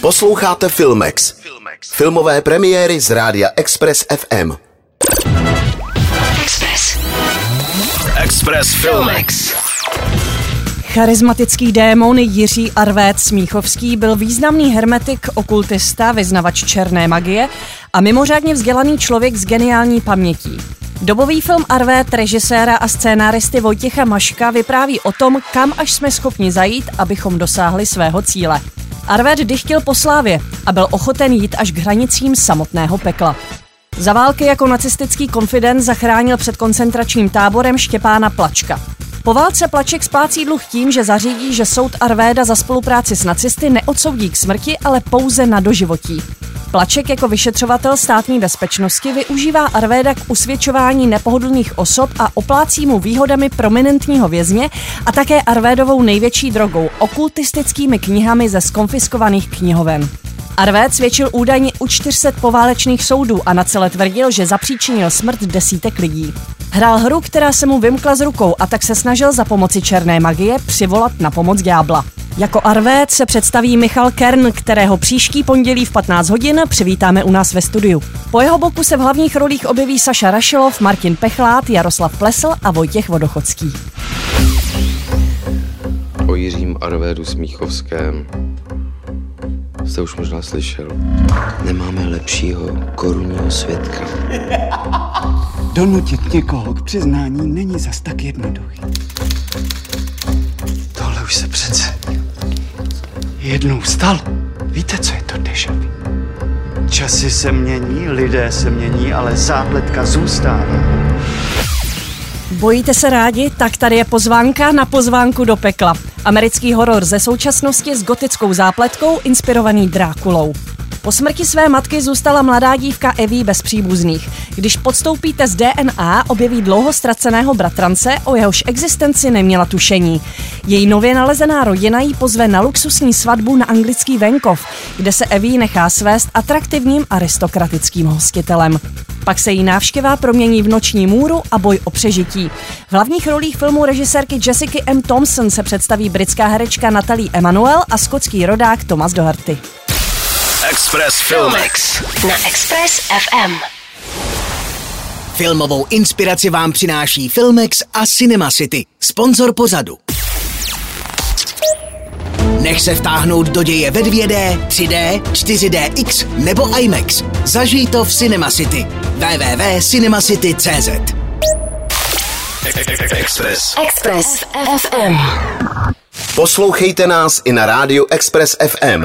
Posloucháte Filmex. Filmové premiéry z rádia Express FM. Express. Express Filmex. Charismatický démon Jiří Arvét Smíchovský byl významný hermetik, okultista, vyznavač černé magie a mimořádně vzdělaný člověk s geniální pamětí. Dobový film Arvét režiséra a scénáristy Vojtěcha Maška vypráví o tom, kam až jsme schopni zajít, abychom dosáhli svého cíle. Arvét dychtil po slávě a byl ochoten jít až k hranicím samotného pekla. Za války jako nacistický konfident zachránil před koncentračním táborem Štěpána Plačka. Po válce Plaček splácí dluh tím, že zařídí, že soud Arvéda za spolupráci s nacisty neodsoudí k smrti, ale pouze na doživotí. Plaček jako vyšetřovatel státní bezpečnosti využívá Arvéda k usvědčování nepohodlných osob a oplácí mu výhodami prominentního vězně a také Arvédovou největší drogou, okultistickými knihami ze skonfiskovaných knihoven. Arvéd svědčil údajně u 400 poválečných soudů a na celé tvrdil, že zapříčinil smrt desítek lidí. Hrál hru, která se mu vymkla z rukou a tak se snažil za pomoci černé magie přivolat na pomoc ďábla. Jako Arvéd se představí Michal Kern, kterého příští pondělí v 15 hodin přivítáme u nás ve studiu. Po jeho boku se v hlavních rolích objeví Saša Rašilov, Martin Pechlát, Jaroslav Plesl a Vojtěch Vodochodský. O Jiřím Arvédu Smíchovském jste už možná slyšel. Nemáme lepšího korunního svědka. Donutit někoho k přiznání není zas tak jednoduchý. Už se přece jednou stalo. Víte, co je to deja vu? Časy se mění, lidé se mění, ale zápletka zůstává. Bojíte se rádi? Tak tady je pozvánka na pozvánku do pekla. Americký horor ze současnosti s gotickou zápletkou inspirovaný Drákulou. Po smrti své matky zůstala mladá dívka Evie bez příbuzných. Když podstoupí test DNA, objeví dlouho ztraceného bratrance, o jehož existenci neměla tušení. Její nově nalezená rodina jí pozve na luxusní svatbu na anglický venkov, kde se Evie nechá svést atraktivním aristokratickým hostitelem. Pak se jí návštěva promění v noční můru a boj o přežití. V hlavních rolích filmu režisérky Jessica M. Thompson se představí britská herečka Natalie Emanuel a skotský rodák Thomas Doherty. Express Filmex. Na Express FM. Filmovou inspiraci vám přináší Filmex a Cinema City, sponzor pořadu. Nech se vtáhnout do děje ve 2D, 3D, 4DX nebo IMAX. Zažij to v Cinema City. www.cinemacity.cz Express. Express FM. Poslouchejte nás i na rádiu Express FM.